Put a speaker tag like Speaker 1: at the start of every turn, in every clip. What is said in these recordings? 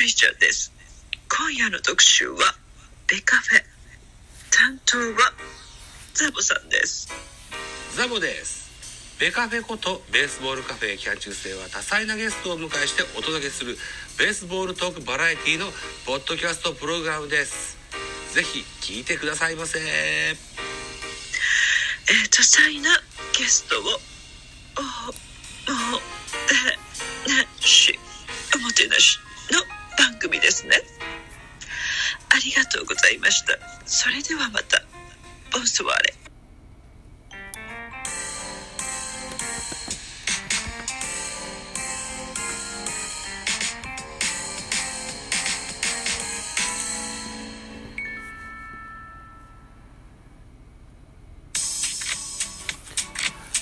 Speaker 1: クリスチャンです。今夜の特集はベカフェ。担当はザボさんです。
Speaker 2: ザボです。ベカフェことベースボールカフェ期間中世は多彩なゲストを迎えしてお届けするベースボールトークバラエティのポッドキャストプログラムです。ぜひ聞いてくださいませ。
Speaker 1: えー、多彩なゲストをおもてなしおもてなし。の番組ですね。ありがとうございました。それではまた。ボンソワーレ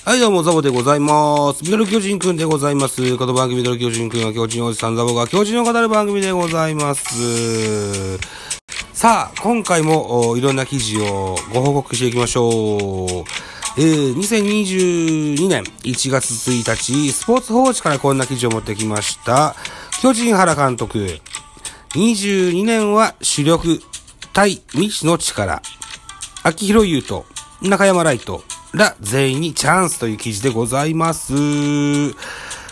Speaker 3: はい、どうも、ザボでございます。ミドル巨人くんでございます。この番組、ミドル巨人くんは巨人おじさんザボが巨人を語る番組でございます。さあ、今回もいろんな記事をご報告していきましょう。えー、2022年1月1日、スポーツ報知からこんな記事を持ってきました。巨人原監督、22年は主力、対未知の力。秋広優斗、中山ライトら全員にチャンスという記事でございます。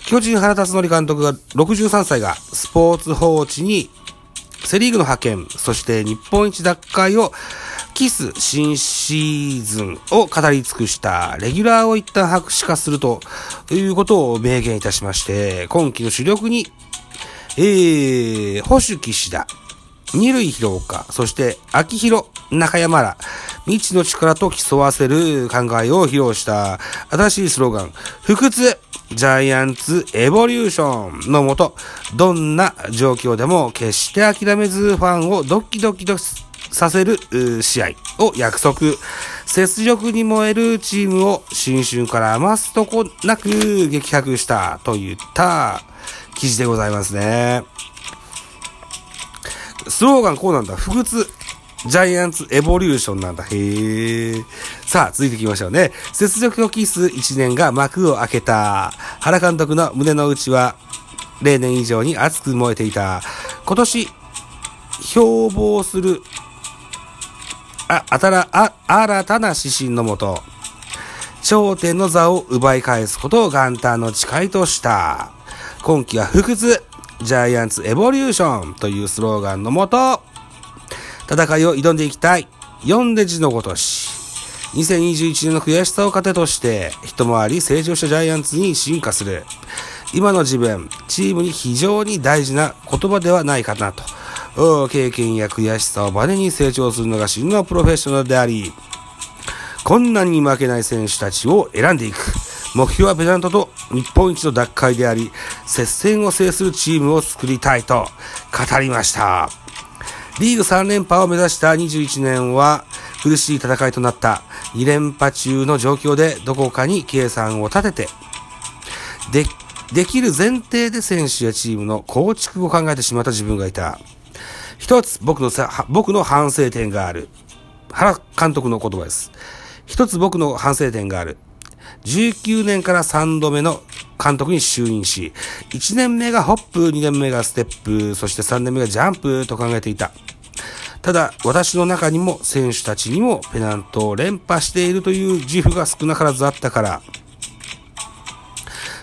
Speaker 3: 巨人原辰徳監督が63歳がスポーツ報知にセリーグの派遣、そして日本一奪回をキス新シーズンを語り尽くしたレギュラーを一旦白紙化するということを明言いたしまして、今季の主力に、えー、保守岸田、二塁広岡、そして秋広、中山ら、未知の力と競わせる考えを披露した新しいスローガン、不屈ジャイアンツエボリューションのもと、どんな状況でも決して諦めずファンをドキドキとさせる試合を約束。雪辱に燃えるチームを新春から余すとこなく激白したといった記事でございますね。スローガンこうなんだ。不屈。ジャイアンツエボリューションなんだ。へえ。さあ、続いていきましょうね。雪辱を期す1年が幕を開けた。原監督の胸の内は、例年以上に熱く燃えていた。今年、標榜する、あ、あたら、あ、新たな指針のもと、頂点の座を奪い返すことを元旦の誓いとした。今季は不屈、ジャイアンツエボリューションというスローガンのもと、戦いを挑んでいきたい。読んで字のごとし。2021年の悔しさを糧として、一回り成長したジャイアンツに進化する。今の自分、チームに非常に大事な言葉ではないかなと。経験や悔しさをバネに成長するのが真のプロフェッショナルであり、困難に負けない選手たちを選んでいく。目標はペナントと日本一の奪回であり、接戦を制するチームを作りたいと語りました。リーグ3連覇を目指した21年は苦しい戦いとなった2連覇中の状況でどこかに計算を立てて、で、できる前提で選手やチームの構築を考えてしまった自分がいた。一つ僕のさ、僕の反省点がある。原監督の言葉です。一つ僕の反省点がある。19年から3度目の監督に就任し、1年目がホップ、2年目がステップ、そして3年目がジャンプと考えていた。ただ、私の中にも選手たちにもペナントを連覇しているという自負が少なからずあったから、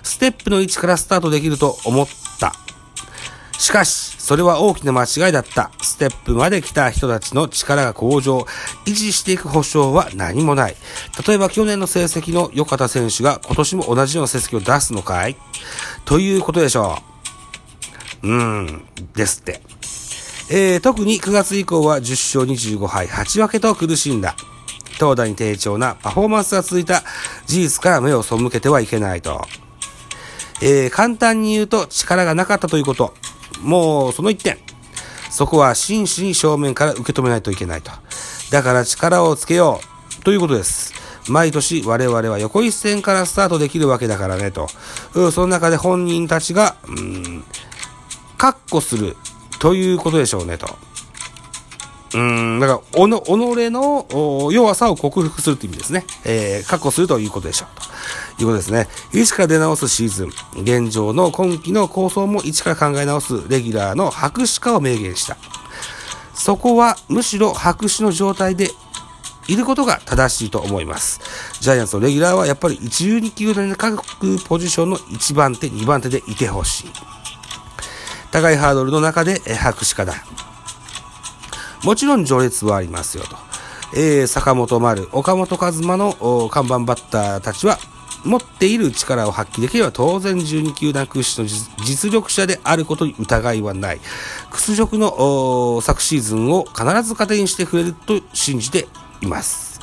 Speaker 3: ステップの位置からスタートできると思った。しかし、それは大きな間違いだった。ステップまで来た人たちの力が向上、維持していく保証は何もない。例えば去年の成績の良かった選手が今年も同じような成績を出すのかい？ということでしょう。うーん、ですって。えー、特に9月以降は10勝25敗8分けと苦しんだ。投打に低調なパフォーマンスが続いた事実から目を背けてはいけないと。えー、簡単に言うと力がなかったということ。もうその一点。そこは真摯に正面から受け止めないといけないと。だから力をつけようということです。毎年我々は横一線からスタートできるわけだからねと。うんその中で本人たちが、うん、確保するということでしょうねと。うん、だから、おの、己の弱さを克服するという意味ですね。えー、確保するということでしょう。ということですね。一から出直すシーズン。現状の今季の構想も一から考え直すレギュラーの白紙化を明言した。そこはむしろ白紙の状態でいることが正しいと思います。ジャイアンツのレギュラーはやっぱり一流二球団の各ポジションの1番手、2番手でいてほしい。高いハードルの中で白紙化だ。もちろん序列はありますよと。えー坂本丸、岡本和真の看板バッターたちは、持っている力を発揮できれば当然12球団屈指の実力者であることに疑いはない。屈辱の昨シーズンを必ず糧にしてくれると信じています。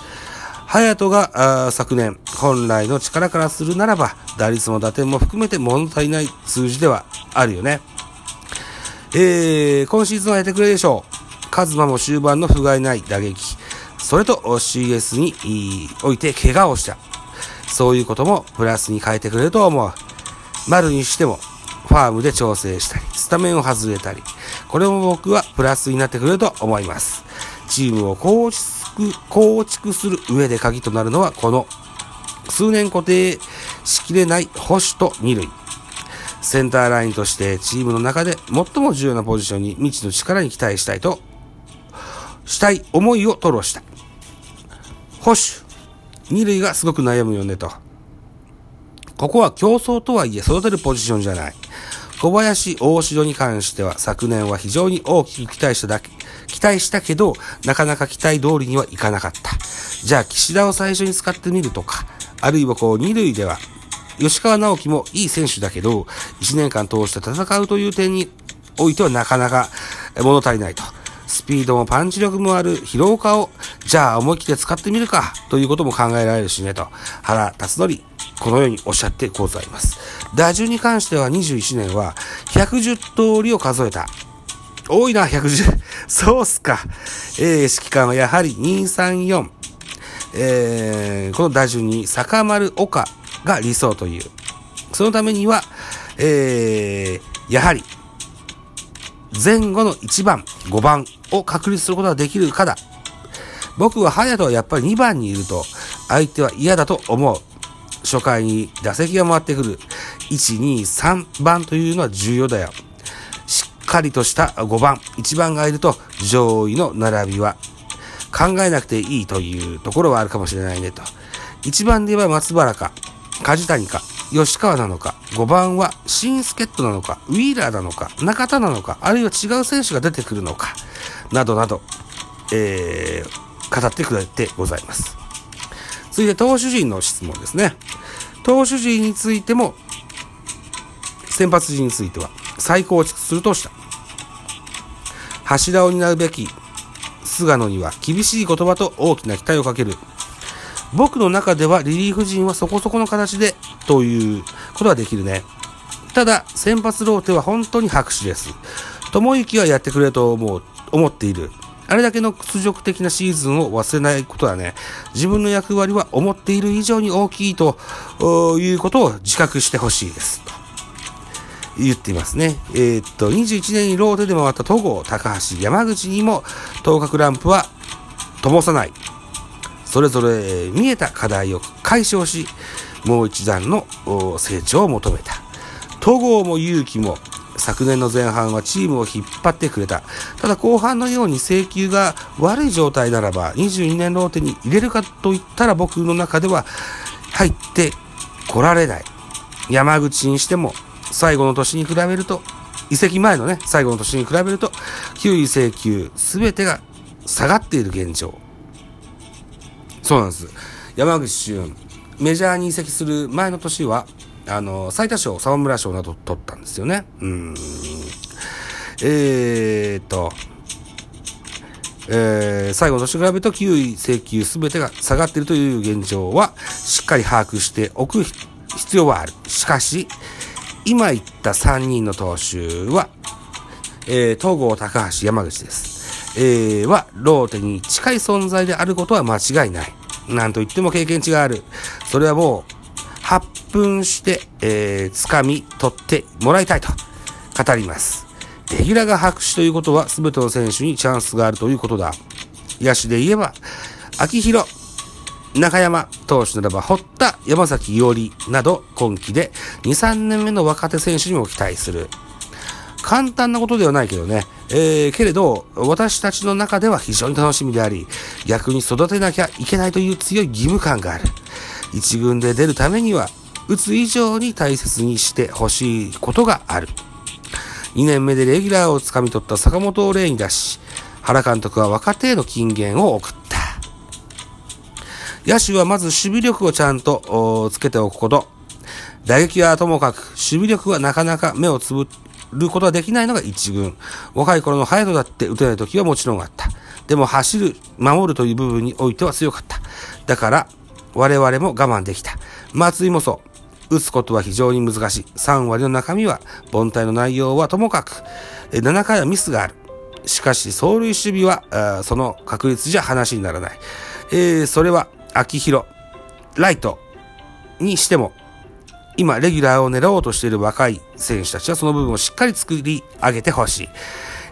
Speaker 3: 隼人が昨年本来の力からするならば打率も打点も含めて物足りない数字ではあるよね。えー、今シーズンはやってくれるでしょう。カズマも終盤の不甲斐ない打撃。それと CS において怪我をした。そういうこともプラスに変えてくれると思う。丸にしても、ファームで調整したり、スタメンを外れたり、これも僕はプラスになってくれると思います。チームを構築、構築する上で鍵となるのは、この数年固定しきれない保守と二塁。センターラインとしてチームの中で最も重要なポジションに未知の力に期待したいと、したい思いを吐露した。保守。二塁がすごく悩むよねと。ここは競争とはいえ育てるポジションじゃない。小林、大城に関しては昨年は非常に大きく期待しただけ、期待したけど、なかなか期待通りにはいかなかった。じゃあ、岸田を最初に使ってみるとか、あるいはこう、二塁では、吉川直樹もいい選手だけど、1年間通して戦うという点においてはなかなか物足りないと。スピードもパンチ力もある疲労化を、じゃあ思い切って使ってみるか、ということも考えられるしね、と。原辰徳、このようにおっしゃってございます。打順に関しては21年は110通りを数えた。多いな、110。そうっすか。えー、指揮官はやはり234。えー、この打順に坂丸岡が理想という。そのためには、えー、やはり、前後の1番、5番を確立することができるかだ。僕は隼人はやっぱり2番にいると、相手は嫌だと思う。初回に打席が回ってくる。1、2、3番というのは重要だよ。しっかりとした5番、1番がいると上位の並びは考えなくていいというところはあるかもしれないねと。1番で言えば松原か、梶谷か、吉川なのか、5番は新助っ人なのか、ウィーラーなのか、中田なのか、あるいは違う選手が出てくるのか、などなど、えー、語ってくれてございます。続いて投手陣の質問ですね。投手陣についても、先発陣については再構築するとした。柱を担うべき菅野には厳しい言葉と大きな期待をかける。僕の中ではリリーフ陣はそこそこの形でということはできるね。ただ、先発ローテは本当に拍手です。友之はやってくれと思う、思っている。あれだけの屈辱的なシーズンを忘れないことはね、自分の役割は思っている以上に大きいということを自覚してほしいです。と言っていますね。えーっと、21年にローテで回った戸郷、高橋、山口にも、頭角ランプは灯さない。それぞれ見えた課題を解消し、もう一段の成長を求めた。戸郷も勇気も、昨年の前半はチームを引っ張ってくれた。ただ後半のように請求が悪い状態ならば、22年ローテに入れるかといったら僕の中では入ってこられない。山口にしても、最後の年に比べると、移籍前のね、最後の年に比べると、9位請求、すべてが下がっている現状。そうなんです。山口俊、メジャーに移籍する前の年は、あの、最多賞、沢村賞など取ったんですよね。うん。えーっと、えー最後の年比べると9位請求すべてが下がっているという現状は、しっかり把握しておく必要はある。しかし、今言った3人の投手は、えー、東郷、高橋、山口です。えー、は、ローテに近い存在であることは間違いない。なんと言っても経験値がある。それはもう、発奮して、えー、掴み取ってもらいたいと語ります。レギュラーが白紙ということは全ての選手にチャンスがあるということだ。野手で言えば、秋広、中山投手ならば、堀田、山崎伊織など、今季で2、3年目の若手選手にも期待する。簡単なことではないけどね。えー、けれど、私たちの中では非常に楽しみであり、逆に育てなきゃいけないという強い義務感がある。一軍で出るためには、打つ以上に大切にしてほしいことがある。2年目でレギュラーをつかみ取った坂本を例に出し、原監督は若手への金言を送った。野手はまず守備力をちゃんとつけておくこと。打撃はともかく、守備力はなかなか目をつぶることができないのが一軍。若い頃の隼人だって打てない時はもちろんあった。でも走る、守るという部分においては強かった。だから、我々も我慢できた。松井もそう。打つことは非常に難しい。3割の中身は、凡退の内容はともかく、7回はミスがある。しかし、走塁守備は、その確率じゃ話にならない。えー、それは、秋広、ライトにしても、今、レギュラーを狙おうとしている若い選手たちはその部分をしっかり作り上げてほしい。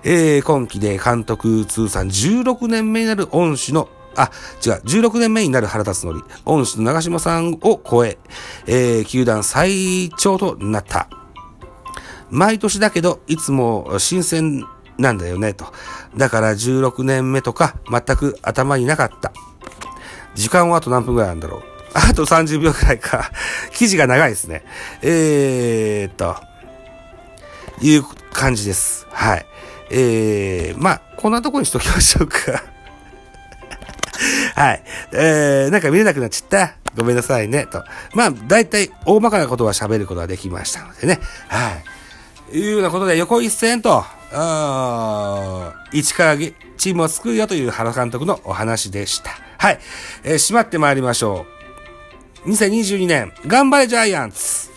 Speaker 3: えー、今季で監督通算16年目になる恩師のあ、違う、16年目になる原辰則、恩師の長島さんを超え、えー、球団最長となった。毎年だけど、いつも新鮮なんだよね、と。だから16年目とか、全く頭になかった。時間はあと何分くらいなんだろう。あと30秒くらいか。記事が長いですね。えー、っと、いう感じです。はい。えー、まあ、こんなとこにしときましょうか。はい。えー、なんか見れなくなっちゃった。ごめんなさいね。と。まあ、だいたい大まかなことは喋ることができましたのでね。はい。いうようなことで、横一線と、あ一からチームを作るよという原監督のお話でした。はい。えー、閉まってまいりましょう。2022年、頑張れジャイアンツ。